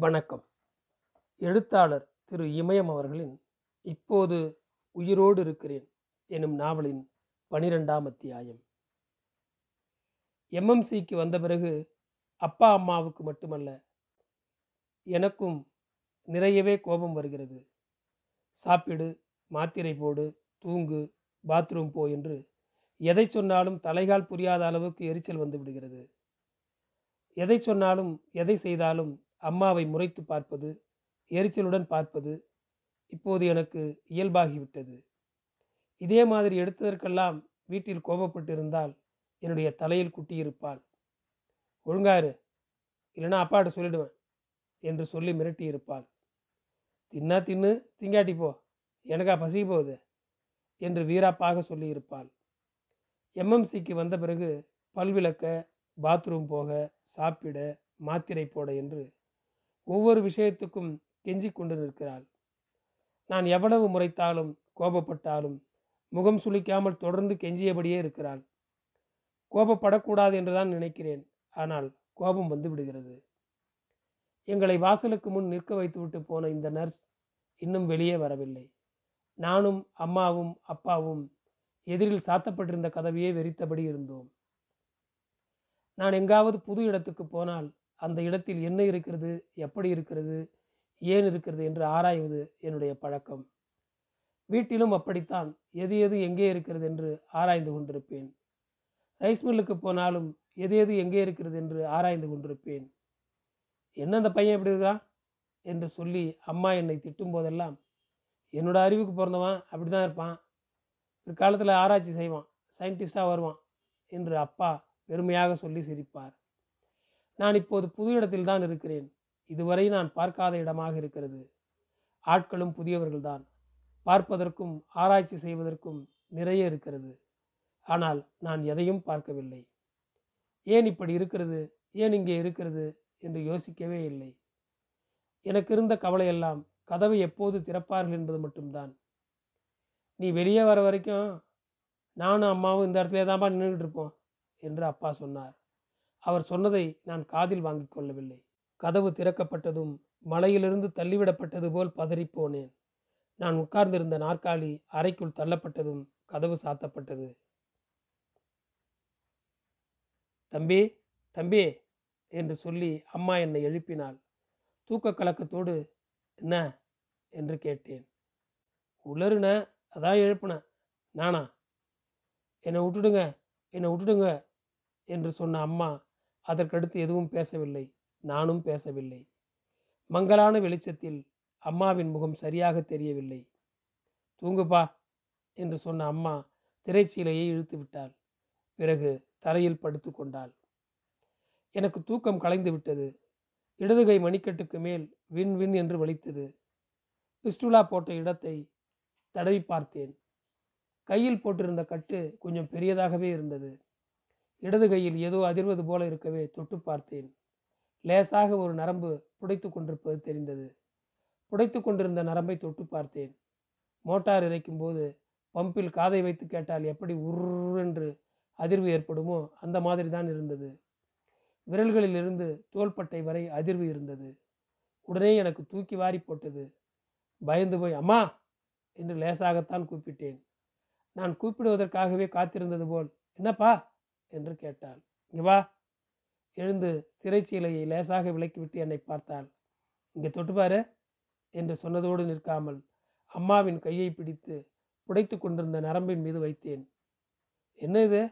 வணக்கம். எழுத்தாளர் திரு இமயம் அவர்களின் இப்போது உயிரோடு இருக்கிறேன் எனும் நாவலின் பனிரெண்டாம் அத்தியாயம். எம்எம்சிக்கு வந்த பிறகு அப்பா அம்மாவுக்கு மட்டுமல்ல எனக்கும் நிறையவே கோபம் வருகிறது. சாப்பிடு மாத்திரை போடு தூங்கு பாத்ரூம் போ என்று எதை சொன்னாலும் தலைகால் புரியாத அளவுக்கு எரிச்சல் வந்து விடுகிறது. எதை சொன்னாலும் எதை செய்தாலும் அம்மாவை முறைத்து பார்ப்பது எரிச்சலுடன் பார்ப்பது இப்போது எனக்கு இயல்பாகிவிட்டது. இதே மாதிரி எடுத்ததற்கெல்லாம் வீட்டில் கோபப்பட்டிருந்தால் என்னுடைய தலையில் குட்டியிருப்பாள். ஒழுங்காரு இல்லைன்னா அப்பாட்ட சொல்லிடுவேன் என்று சொல்லி மிரட்டியிருப்பாள். தின்னா தின்னு திங்காட்டி போ எனக்கா பசி போகுது என்று வீராப்பாக சொல்லியிருப்பாள். எம்எம்சிக்கு வந்த பிறகு பல்விளக்க பாத்ரூம் போக சாப்பிட மாத்திரை போட என்று ஒவ்வொரு விஷயத்துக்கும் கெஞ்சி கொண்டு நிற்கிறாள். நான் எவ்வளவு முறைத்தாலும் கோபப்பட்டாலும் முகம் சுளிக்காமல் தொடர்ந்து கெஞ்சியபடியே இருக்கிறாள். கோபப்படக்கூடாது என்றுதான் நினைக்கிறேன். ஆனால் கோபம் வந்து விடுகிறது. எங்களை வாசலுக்கு முன் நிற்க வைத்துவிட்டு போன இந்த நர்ஸ் இன்னும் வெளியே வரவில்லை. நானும் அம்மாவும் அப்பாவும் எதிரில் சாத்தப்பட்டிருந்த கதவையே வெறித்தபடி இருந்தோம். நான் எங்காவது புது இடத்துக்கு போனால் அந்த இடத்தில் என்ன இருக்கிறது எப்படி இருக்கிறது ஏன் இருக்கிறது என்று ஆராய்வது என்னுடைய பழக்கம். வீட்டிலும் அப்படித்தான். எது எது எங்கே இருக்கிறது என்று ஆராய்ந்து கொண்டிருப்பேன். ரைஸ் மில்லுக்கு போனாலும் எது எது எங்கே இருக்கிறது என்று ஆராய்ந்து கொண்டிருப்பேன். என்ன அந்த பையன் எப்படி இருக்கிறான்? என்று சொல்லி அம்மா என்னை திட்டும் போதெல்லாம் என்னோட அறிவுக்கு பிறந்தவன் அப்படி தான் இருப்பான். பிற்காலத்தில் ஆராய்ச்சி செய்வான். சயின்டிஸ்டாக வருவான் என்று அப்பா பெருமையாக சொல்லி சிரிப்பார். நான் இப்போது புது இடத்தில்தான் இருக்கிறேன். இதுவரை நான் பார்க்காத இடமாக இருக்கிறது. ஆட்களும் புதியவர்கள்தான். பார்ப்பதற்கும் ஆராய்ச்சி செய்வதற்கும் நிறைய இருக்கிறது. ஆனால் நான் எதையும் பார்க்கவில்லை. ஏன் இப்படி இருக்கிறது? ஏன் இங்கே இருக்கிறது? என்று யோசிக்கவே இல்லை. எனக்கு இருந்த கவலையெல்லாம் கதவை எப்போது திறப்பார்கள் என்பது மட்டும்தான். நீ வெளியே வர வரைக்கும் நானும் அம்மாவும் இந்த இடத்துல தான்ப்பா நின்றுட்டு இருப்போம் என்று அப்பா சொன்னார். அவர் சொன்னதை நான் காதில் வாங்கிக் கொள்ளவில்லை. கதவு திறக்கப்பட்டதும் மலையிலிருந்து தள்ளிவிடப்பட்டது போல் பதறிப்போனேன். நான் உட்கார்ந்திருந்த நாற்காலி அறைக்குள் தள்ளப்பட்டதும் கதவு சாத்தப்பட்டது. தம்பி தம்பி என்று சொல்லி அம்மா என்னை எழுப்பினாள். தூக்க கலக்கத்தோடு என்ன? என்று கேட்டேன். உளறுன அதான் எழுப்புன. நானா? என்னை விட்டுடுங்க என்னை விட்டுடுங்க என்று சொன்ன அம்மா அதற்கடுத்து எதுவும் பேசவில்லை. நானும் பேசவில்லை. மங்கலான வெளிச்சத்தில் அம்மாவின் முகம் சரியாக தெரியவில்லை. தூங்குப்பா என்று சொன்ன அம்மா திரைச்சீலையை இழுத்து விட்டாள். பிறகு தரையில் படுத்து கொண்டாள். எனக்கு தூக்கம் கலைந்து விட்டது. இடதுகை மணிக்கட்டுக்கு மேல் வின் வின் என்று வலித்தது. பிஸ்டுலா போட்ட இடத்தை தடவி பார்த்தேன். கையில் போட்டிருந்த கட்டு கொஞ்சம் பெரியதாகவே இருந்தது. இடது கையில் ஏதோ அதிர்வது போல இருக்கவே தொட்டு பார்த்தேன். லேசாக ஒரு நரம்பு புடைத்து கொண்டிருப்பது தெரிந்தது. புடைத்து கொண்டிருந்த நரம்பை தொட்டு பார்த்தேன். மோட்டார் இறைக்கும் போது பம்பில் காதை வைத்து கேட்டால் எப்படி உருன்று அதிர்வு ஏற்படுமோ அந்த மாதிரி தான் இருந்தது. விரல்களிலிருந்து தோள்பட்டை வரை அதிர்வு இருந்தது. உடனே எனக்கு தூக்கி வாரி போட்டது. பயந்து போய் அம்மா! என்று லேசாகத்தான் கூப்பிட்டேன். நான் கூப்பிடுவதற்காகவே காத்திருந்தது போல் என்னப்பா? என்று கேட்டாள். இங்கே வா. எழுந்து திரைச்சீலையை லேசாக விலக்கிவிட்டு என்னை பார்த்தாள். இங்கே தொட்டுப்பாரு என்று சொன்னதோடு நிற்காமல் அம்மாவின் கையை பிடித்து புடைத்து கொண்டிருந்த நரம்பின் மீது வைத்தேன். என்ன இது?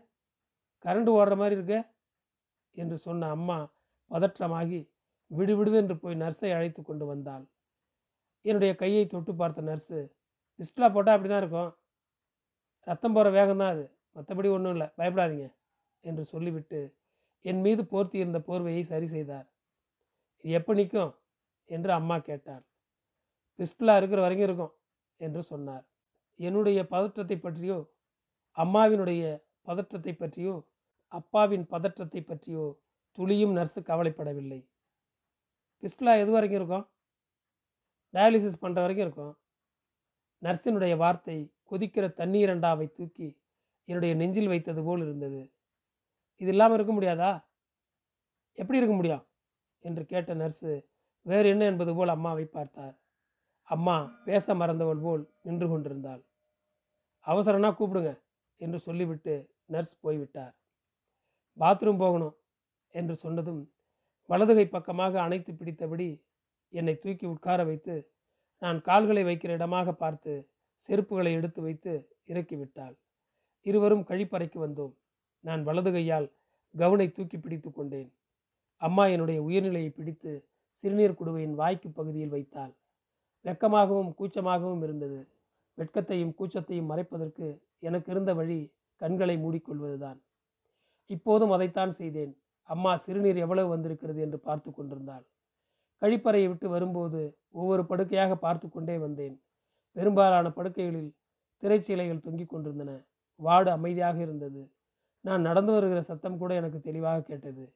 கரண்ட் ஓடுற மாதிரி இருக்க? என்று சொன்ன அம்மா பதற்றமாகி விடுவிடுவென்று போய் நர்ஸை அழைத்து கொண்டு வந்தாள். என்னுடைய கையை தொட்டு பார்த்த நர்ஸு பிஸ்டலா போட்டால் அப்படி தான் இருக்கும். ரத்தம் போகிற வேகம் தான் அது. மற்றபடி ஒன்றும் இல்லை. பயப்படாதீங்க. என்று சொல்லிவிட்டு என் மீது போர்த்தியிருந்த போர்வையை சரி செய்தார். இது எப்போ நிற்கும்? என்று அம்மா கேட்டார் பிஸ்டலாக இருக்கிற வரைக்கும் இருக்கும் என்று சொன்னார். என்னுடைய பதற்றத்தை பற்றியோ அம்மாவினுடைய பதற்றத்தை பற்றியோ அப்பாவின் பதற்றத்தை பற்றியோ துளியும் நர்ஸு கவலைப்படவில்லை. பிஸ்டலா எது வரைக்கும் இருக்கும்? டயாலிசிஸ் பண்ணுற வரைக்கும் இருக்கும். நர்ஸினுடைய வார்த்தை கொதிக்கிற தண்ணீரண்டாவை தூக்கி என்னுடைய நெஞ்சில் வைத்தது போல் இருந்தது. இது இல்லாமல் இருக்க முடியாதா? எப்படி இருக்க முடியும்? என்று கேட்ட நர்ஸு வேறு என்ன என்பது போல் அம்மாவை பார்த்தார். அம்மா பேச மறந்தவள் போல் நின்று கொண்டிருந்தாள். அவசரம்னா கூப்பிடுங்க என்று சொல்லிவிட்டு நர்ஸ் போய்விட்டார். பாத்ரூம் போகணும் என்று சொன்னதும் வலதுகை பக்கமாக அணைத்து பிடித்தபடி என்னை தூக்கி உட்கார வைத்து நான் கால்களை வைக்கிற இடமாக பார்த்து செருப்புகளை எடுத்து வைத்து இறக்கிவிட்டாள் இருவரும் கழிப்பறைக்கு வந்தோம். நான் வலது கையால் கவுனை தூக்கி பிடித்து கொண்டேன். அம்மா என்னுடைய உயர்நிலையை பிடித்து சிறுநீர் குடுவையின் வாய்க்கு பகுதியில் வைத்தாள். வெக்கமாகவும் கூச்சமாகவும் இருந்தது. வெட்கத்தையும் கூச்சத்தையும் மறைப்பதற்கு எனக்கு இருந்த வழி கண்களை மூடிக்கொள்வதுதான். இப்போதும் அதைத்தான் செய்தேன். அம்மா சிறுநீர் எவ்வளவு வந்திருக்கிறது என்று பார்த்து கொண்டிருந்தாள். கழிப்பறையை விட்டு வரும்போது ஒவ்வொரு படுக்கையாக பார்த்து கொண்டே வந்தேன். பெரும்பாலான படுக்கைகளில் திரைச்சீலைகள் தொங்கிக் கொண்டிருந்தன. வார்டு அமைதியாக இருந்தது. நான் நடந்து வருகிற சத்தம் கூட எனக்கு தெளிவாக கேட்டது.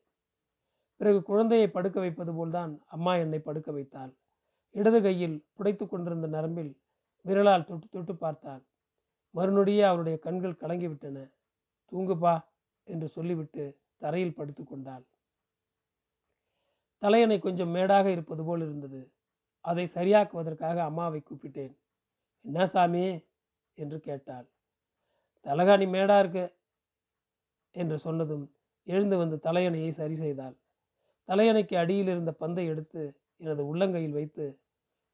பிறகு குழந்தையை படுக்க வைப்பது போல்தான் அம்மா என்னை படுக்க வைத்தாள். இடது கையில் புடைத்து கொண்டிருந்த நரம்பில் விரலால் தொட்டு தொட்டு பார்த்தாள். மறுநொடியே அவளுடைய கண்கள் கலங்கிவிட்டன தூங்குப்பா என்று சொல்லிவிட்டு தரையில் படுத்து கொண்டாள். தலையணை கொஞ்சம் மேடாக இருப்பது போல் இருந்தது. அதை சரியாக்குவதற்காக அம்மாவை கூப்பிட்டேன். என்ன சாமி? என்று கேட்டாள். தலகாணி மேடா இருக்கு. என்று சொன்னதும் எழுந்து வந்து தலையணையை சரி செய்தாள். தலையணைக்கு அடியில் இருந்த பந்தை எடுத்து எனது உள்ளங்கையில் வைத்து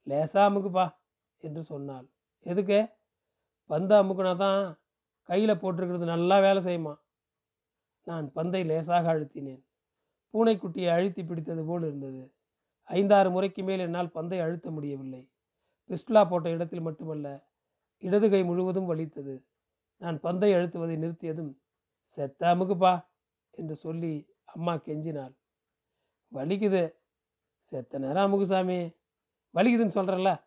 லேசா அமுக்குப்பா என்று சொன்னாள். எதுக்கு? பந்தை அமுக்குனா தான் கையில் போட்டிருக்கிறது நல்லா வேலை செய்யுமா? நான் பந்தை லேசாக அழுத்தினேன். பூனைக்குட்டியை அழுத்தி பிடித்தது போல் இருந்தது. ஐந்தாறு முறைக்கு மேல் என்னால் பந்தை அழுத்த முடியவில்லை. பிஸ்டலா போட்ட இடத்தில் மட்டுமல்ல இடது கை முழுவதும் வலித்தது. நான் பந்தை அழுத்துவதை நிறுத்தியதும் செத்த அமுக்குப்பா என்று சொல்லி அம்மா கெஞ்சினாள். வலிக்குது செத்த நேரம் அமுகுசாமி வலிக்குதுன்னு சொல்கிறல்ல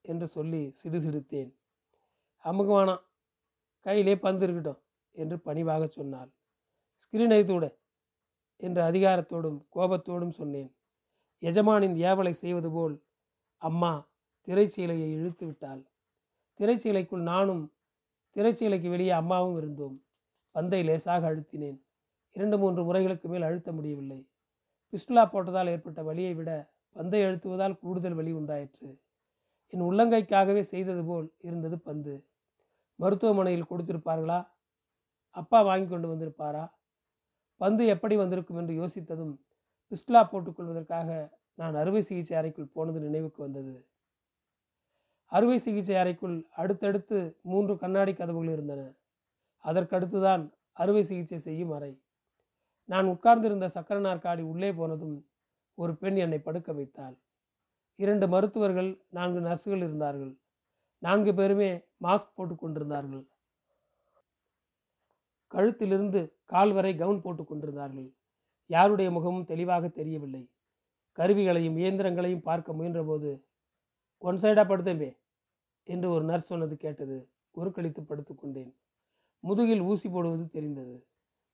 என்று சொல்லி சிடுசிடுத்தேன். அமுக்கு வேணாம் கையிலே பந்து இருக்கட்டும் என்று பணிவாக சொன்னாள். ஸ்கிரீன் அழித்து என்று அதிகாரத்தோடும் கோபத்தோடும் சொன்னேன். எஜமானின் ஏவலை செய்வது போல் அம்மா திரைச்சீலையை இழுத்து விட்டாள். திரைச்சீலைக்குள் நானும் திரைச்சீலைக்கு வெளியே அம்மாவும் இருந்தோம். பந்தை லேசாக அழுத்தினேன். இரண்டு மூன்று முறைகளுக்கு மேல் அழுத்த முடியவில்லை. பிஸ்டுலா போட்டதால் ஏற்பட்ட வலியை விட பந்தை அழுத்துவதால் கூடுதல் வலி உண்டாயிற்று. என் உள்ளங்கைக்காகவே செய்தது போல் இருந்தது பந்து. மருத்துவமனையில் கொடுத்திருப்பார்களா? அப்பா வாங்கி கொண்டு வந்திருப்பாரா? பந்து எப்படி வந்திருக்கும் என்று யோசித்ததும் பிஸ்டுலா போட்டுக்கொள்வதற்காக நான் அறுவை சிகிச்சை அறைக்குள் போனது நினைவுக்கு வந்தது. அறுவை சிகிச்சை அறைக்குள் அடுத்தடுத்து மூன்று கண்ணாடி கதவுகள் இருந்தன. அதற்கடுத்துதான் அறுவை சிகிச்சை செய்யும் அறை. நான் உட்கார்ந்திருந்த சக்கர நாற்காலி உள்ளே போனதும் ஒரு பெண் என்னை படுக்க வைத்தாள். இரண்டு மருத்துவர்கள் நான்கு நர்ஸுகள் இருந்தார்கள். நான்கு பேருமே மாஸ்க் போட்டு கொண்டிருந்தார்கள். கழுத்திலிருந்து கால் வரை கவுன் போட்டு கொண்டிருந்தார்கள். யாருடைய முகமும் தெளிவாக தெரியவில்லை. கருவிகளையும் இயந்திரங்களையும் பார்க்க முயன்றபோது ஒன் சைடாக படுத்தம்பே என்று ஒரு நர்ஸ் சொன்னது கேட்டது. ஒரு கழித்து படுத்துக்கொண்டேன் முதுகில் ஊசி போடுவது தெரிந்தது.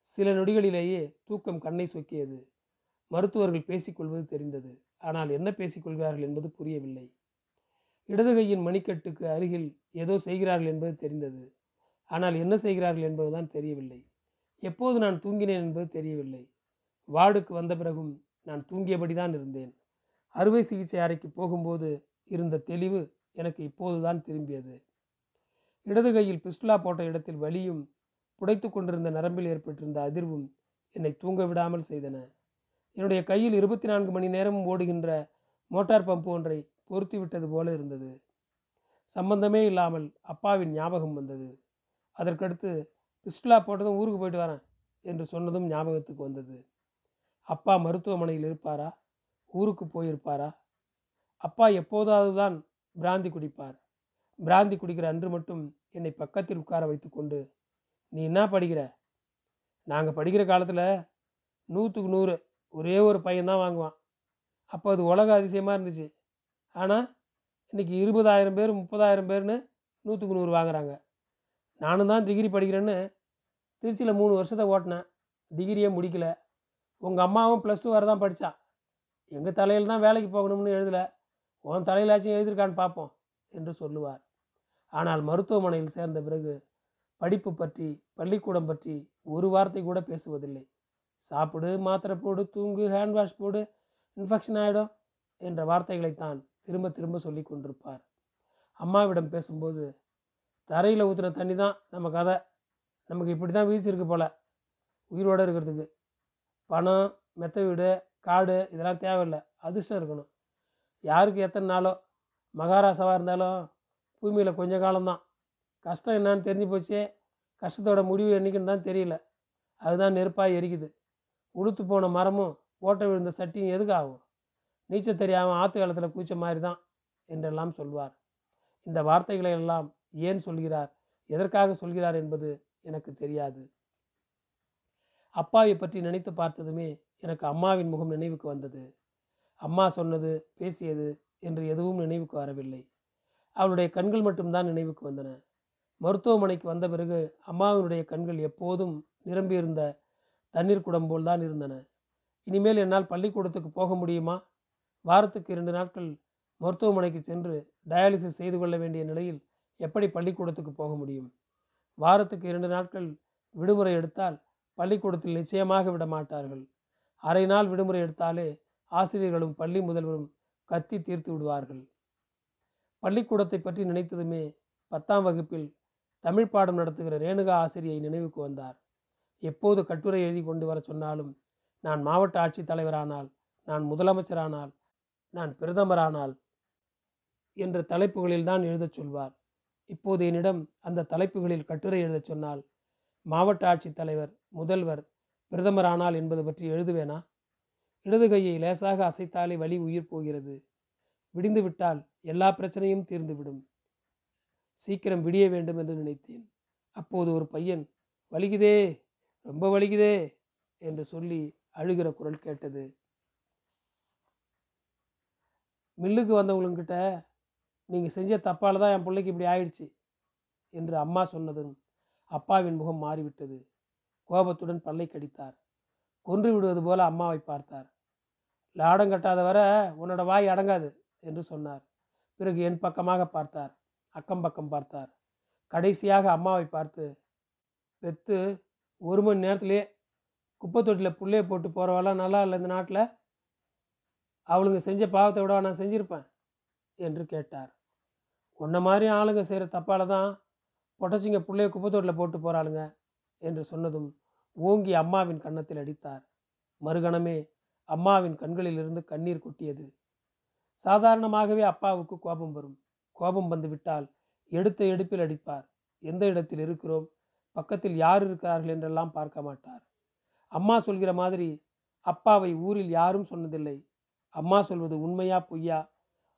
சில நொடிகளிலேயே தூக்கம் கண்ணை சொக்கியது. மருத்துவர்கள் பேசிக்கொள்வது தெரிந்தது. ஆனால் என்ன பேசிக்கொள்கிறார்கள் என்பது புரியவில்லை. இடது கையின் மணிக்கட்டுக்கு அருகில் ஏதோ செய்கிறார்கள் என்பது தெரிந்தது. ஆனால் என்ன செய்கிறார்கள் என்பதுதான் தெரியவில்லை. எப்போது நான் தூங்கினேன் என்பது தெரியவில்லை. வார்டுக்கு வந்த பிறகும் நான் தூங்கியபடிதான் இருந்தேன். அறுவை சிகிச்சை அறைக்கு போகும்போது இருந்த தெளிவு எனக்கு இப்போதுதான் திரும்பியது. இடது கையில் பிஸ்டுலா போட்ட இடத்தில் வலியும் புடைத்து கொண்டிருந்த நரம்பில் ஏற்பட்டிருந்த அதிர்வும் என்னை தூங்க விடாமல் செய்தன. என்னுடைய கையில் இருபத்தி நான்கு மணி நேரமும் ஓடுகின்ற மோட்டார் பம்பு ஒன்றை பொருத்தி விட்டது போல இருந்தது. சம்பந்தமே இல்லாமல் அப்பாவின் ஞாபகம் வந்தது. அதற்கடுத்து பிஸ்டுலா போட்டதும் ஊருக்கு போயிட்டு வரேன் என்று சொன்னதும் ஞாபகத்துக்கு வந்தது. அப்பா மருத்துவமனையில் இருப்பாரா? ஊருக்கு போயிருப்பாரா? அப்பா எப்போதாவது தான் பிராந்தி குடிப்பார். பிராந்தி குடிக்கிற அன்று மட்டும் என்னை பக்கத்தில் உட்கார வைத்துக்கொண்டு நீ என்ன படிக்கிற? நாங்கள் படிக்கிற காலத்தில் நூற்றுக்கு நூறு ஒரே ஒரு பையன்தான் வாங்குவான். அப்போ அது உலக அதிசயமாக இருந்துச்சு. ஆனால் இன்றைக்கி இருபதாயிரம் பேர் முப்பதாயிரம் பேர்னு நூற்றுக்கு நூறு வாங்குறாங்க. நானும் தான் டிகிரி படிக்கிறேன்னு திருச்சியில் மூணு வருஷத்தை ஓட்டினேன். டிகிரியே முடிக்கல. உங்கள் அம்மாவும் ப்ளஸ் டூ வரை தான் படித்தா எங்கள் தலையில் தான் வேலைக்கு போகணும்னு எழுதலை. உன் தலையிலாச்சும் எழுதியிருக்கான்னு பார்ப்போம் என்று சொல்லுவார். ஆனால் மருத்துவமனையில் சேர்ந்த பிறகு படிப்பு பற்றி பள்ளிக்கூடம் பற்றி ஒரு வார்த்தை கூட பேசுவதில்லை. சாப்பிடு மாத்திரை போடு தூங்கு ஹேண்ட் வாஷ் போடு இன்ஃபெக்ஷன் ஆகிடும் என்ற வார்த்தைகளைத்தான் திரும்ப திரும்ப சொல்லி கொண்டிருப்பார். அம்மாவிடம் பேசும்போது தரையில் ஊற்றுன தண்ணி தான் நம்ம கதை. நமக்கு இப்படி தான் வீசியிருக்கு போல். உயிரோடு இருக்கிறதுக்கு. பணம் மெத்த வீடு காடு இதெல்லாம் தேவையில்லை. அதிர்ஷ்டம் இருக்கணும். யாருக்கு எத்தனை நாளோ? மகாராசாவாக இருந்தாலும் பூமியில் கொஞ்ச காலம்தான். கஷ்டம் என்னன்னு தெரிஞ்சு போச்சு. கஷ்டத்தோட முடிவு என்றைக்குன்னு தான் தெரியல. அதுதான் நெருப்பாக எரிக்குது. உளுத்து போன மரமும் ஓட்ட விழுந்த சட்டியும் எதுக்கு ஆகும்? நீச்சல் தெரியாமல் ஆற்று காலத்தில் கூச்ச மாதிரி தான் என்றெல்லாம் சொல்வார். இந்த வார்த்தைகளை எல்லாம் ஏன் சொல்கிறார்? எதற்காக சொல்கிறார் என்பது எனக்கு தெரியாது. அப்பாவை பற்றி நினைத்து பார்த்ததுமே எனக்கு அம்மாவின் முகம் நினைவுக்கு வந்தது. அம்மா சொன்னது பேசியது என்று எதுவும் நினைவுக்கு வரவில்லை. அவளுடைய கண்கள் மட்டும்தான் நினைவுக்கு வந்தன. மருத்துவமனைக்கு வந்த பிறகு அம்மாவினுடைய கண்கள் எப்போதும் நிரம்பியிருந்த தண்ணீர் குடம் போல் தான் இருந்தன. இனிமேல் என்னால் பள்ளிக்கூடத்துக்கு போக முடியுமா? வாரத்துக்கு இரண்டு நாட்கள் மருத்துவமனைக்கு சென்று டயாலிசிஸ் செய்து கொள்ள வேண்டிய நிலையில் எப்படி பள்ளிக்கூடத்துக்கு போக முடியும்? வாரத்துக்கு இரண்டு நாட்கள் விடுமுறை எடுத்தால் பள்ளிக்கூடத்தில் நிச்சயமாக விட மாட்டார்கள். அரை நாள் விடுமுறை எடுத்தாலே ஆசிரியர்களும் பள்ளி முதல்வரும் கத்தி தீர்த்து விடுவார்கள். பள்ளிக்கூடத்தை பற்றி நினைத்ததுமே பத்தாம் வகுப்பில் தமிழ் பாடம் நடத்துகிற ரேணுகா ஆசிரியை நினைவுக்கு வந்தார். எப்போது கட்டுரை எழுதி கொண்டு வர சொன்னாலும் நான் மாவட்ட ஆட்சித் தலைவரானால் நான் முதலமைச்சரானால் நான் பிரதமரானால் என்ற தலைப்புகளில் தான் எழுதச் சொல்வார். இப்போது என்னிடம் அந்த தலைப்புகளில் கட்டுரை எழுதச் சொன்னால் மாவட்ட ஆட்சித்தலைவர் முதல்வர் பிரதமரானால் என்பது பற்றி எழுதுவேனா? இடது கையை லேசாக அசைத்தாலே வலி உயிர் போகிறது. விடிந்து விட்டால் எல்லா பிரச்சனையும் தீர்ந்துவிடும். சீக்கிரம் விடிய வேண்டும் என்று நினைத்தேன். அப்போது ஒரு பையன் வலிக்குதே ரொம்ப வலிக்குதே என்று சொல்லி அழுகிற குரல் கேட்டது. மில்லுக்கு வந்தவங்களுக்கிட்ட நீங்கள் செஞ்ச தப்பால் தான் என் பிள்ளைக்கு இப்படி ஆயிடுச்சு என்று அம்மா சொன்னதும் அப்பாவின் முகம் மாறிவிட்டது. கோபத்துடன் பல்லை கடித்தார். கொன்று விடுவது போல அம்மாவை பார்த்தார். லாடம் கட்டாத வர உன்னோட வாய் அடங்காது. என்று சொன்னார். பிறகு என் பக்கமாக பார்த்தார். அக்கம் பக்கம் பார்த்தார். கடைசியாக அம்மாவை பார்த்து பெத்து ஒரு மணி நேரத்துலேயே குப்பை தொட்டியில் புள்ளைய போட்டு போகிறவெல்லாம் நல்லா இல்லை இந்த நாட்டில். அவளுங்க செஞ்ச பாவத்தை விட நான் செஞ்சுருப்பேன்? என்று கேட்டார். உன்ன மாதிரி ஆளுங்க செய்கிற தப்பால் தான் பொட்டச்சிங்க பிள்ளைய குப்பை போட்டு போகிறாளுங்க என்று சொன்னதும் ஓங்கி அம்மாவின் கன்னத்தில் அடித்தார். மறுகணமே அம்மாவின் கண்களிலிருந்து கண்ணீர் கொட்டியது. சாதாரணமாகவே அப்பாவுக்கு கோபம் வரும். கோபம் வந்துவிட்டால் எடுத்த எடுப்பில் அடிப்பார். எந்த இடத்தில் இருக்கிறோம்? பக்கத்தில் யார் இருக்கிறார்கள் என்றெல்லாம் பார்க்க மாட்டார். அம்மா சொல்கிற மாதிரி அப்பாவை ஊரில் யாரும் சொன்னதில்லை. அம்மா சொல்வது உண்மையா பொய்யா?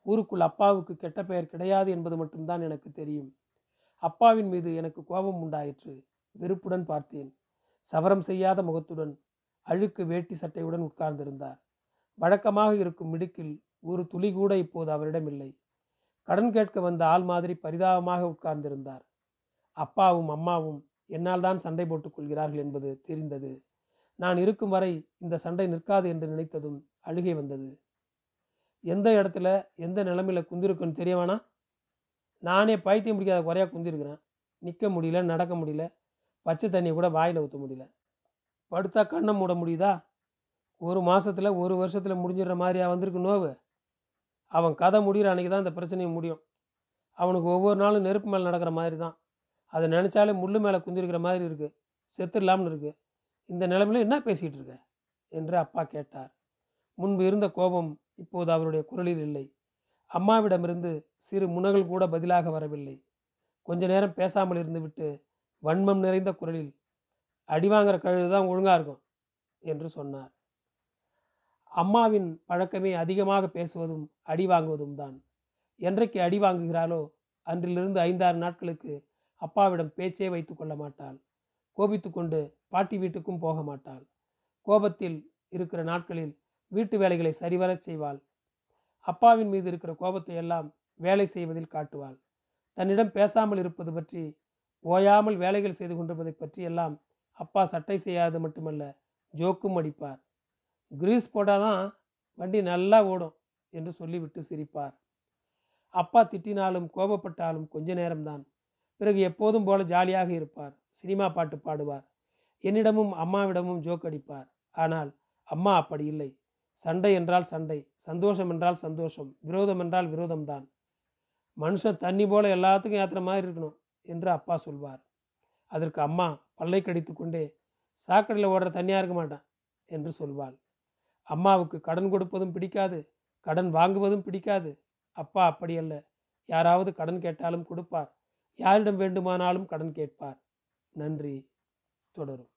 ஊருக்குள் அப்பாவுக்கு கெட்ட பெயர் கிடையாது என்பது மட்டும்தான் எனக்கு தெரியும். அப்பாவின் மீது எனக்கு கோபம் உண்டாயிற்று. வெறுப்புடன் பார்த்தேன். சவரம் செய்யாத முகத்துடன் அழுக்கு வேட்டி சட்டையுடன் உட்கார்ந்திருந்தார். வழக்கமாக இருக்கும் மிடுக்கில் ஒரு துளி கூட இப்போது அவரிடம் இல்லை. கடன் கேட்க வந்த ஆள் மாதிரி பரிதாபமாக உட்கார்ந்திருந்தார். அப்பாவும் அம்மாவும் என்னால் தான் சண்டை போட்டுக் கொள்கிறார்கள் என்பது தெரிந்தது. நான் இருக்கும் வரை இந்த சண்டை நிற்காது என்று நினைத்ததும் அழுகை வந்தது. எந்த இடத்துல எந்த நிலமையில குந்திருக்குன்னு தெரியவானா? நானே பைத்தியம் முடிக்காத குறையாக குந்திருக்கிறேன். நிற்க முடியல நடக்க முடியல. பச்சை தண்ணியை கூட வாயில் ஊற்ற முடியல. படுத்தா கண்ணை மூட முடியுதா? ஒரு மாதத்தில் ஒரு வருஷத்தில் முடிஞ்சிடுற மாதிரியா வந்திருக்கு நோவு? அவன் கதை முடிகிற அன்றைக்கி தான் இந்த பிரச்சனையும் முடியும். அவனுக்கு ஒவ்வொரு நாளும் நெருப்பு மேலே நடக்கிற மாதிரி தான். அதை நினச்சாலே முள்ளு மேலே குந்திருக்கிற மாதிரி இருக்குது செத்துடலாம்னு இருக்குது இந்த நிலைமையில என்ன பேசிகிட்டு இருக்க? என்று அப்பா கேட்டார். முன்பு இருந்த கோபம் இப்போது அவருடைய குரலில் இல்லை. அம்மாவிடமிருந்து சிறு முனகள் கூட பதிலாக வரவில்லை. கொஞ்ச நேரம் பேசாமல் இருந்துவிட்டு வன்மம் நிறைந்த குரலில் அடி வாங்குற கழுது தான் ஒழுங்காக இருக்கும் என்று சொன்னார். அம்மாவின் பழக்கமே அதிகமாக பேசுவதும் அடி வாங்குவதும் தான் என்றைக்கு அடி வாங்குகிறாளோ அன்றிலிருந்து ஐந்தாறு நாட்களுக்கு அப்பாவிடம் பேச்சே வைத்து கொள்ள மாட்டாள். கோபித்து கொண்டு பாட்டி வீட்டுக்கும் போக மாட்டாள். கோபத்தில் இருக்கிற நாட்களில் வீட்டு வேலைகளை சரிவரச் செய்வாள். அப்பாவின் மீது இருக்கிற கோபத்தை எல்லாம் வேலை செய்வதில் காட்டுவாள். தன்னிடம் பேசாமல் இருப்பது பற்றி ஓயாமல் வேலைகள் செய்து கொண்டிருப்பதை பற்றி எல்லாம் அப்பா சட்டை செய்யாது மட்டுமல்ல ஜோக்கும் அடிப்பார். கிரீஸ் போட்டால் தான் வண்டி நல்லா ஓடும் என்று சொல்லிவிட்டு சிரிப்பார். அப்பா திட்டினாலும் கோபப்பட்டாலும் கொஞ்ச நேரம்தான். பிறகு எப்போதும் போல ஜாலியாக இருப்பார். சினிமா பாட்டு பாடுவார். என்னிடமும் அம்மாவிடமும் ஜோக் அடிப்பார். ஆனால் அம்மா அப்படி இல்லை. சண்டை என்றால் சண்டை சந்தோஷம் என்றால் சந்தோஷம் விரோதம் என்றால் விரோதம்தான். மனுஷன் தண்ணி போல எல்லாத்துக்கும் ஏற்றுற மாதிரி இருக்கணும் என்று அப்பா சொல்வார். அதற்கு அம்மா பல்லை கடித்து கொண்டே சாக்கடையில் ஓடுற தண்ணியாக இருக்க மாட்டான் என்று சொல்வாள். அம்மாவுக்கு கடன் கொடுப்பதும் பிடிக்காது கடன் வாங்குவதும் பிடிக்காது. அப்பா அப்படியல்ல. யாராவது கடன் கேட்டாலும் கொடுப்பார். யாரிடம் வேண்டுமானாலும் கடன் கேட்பார். நன்றி. தொடரும்.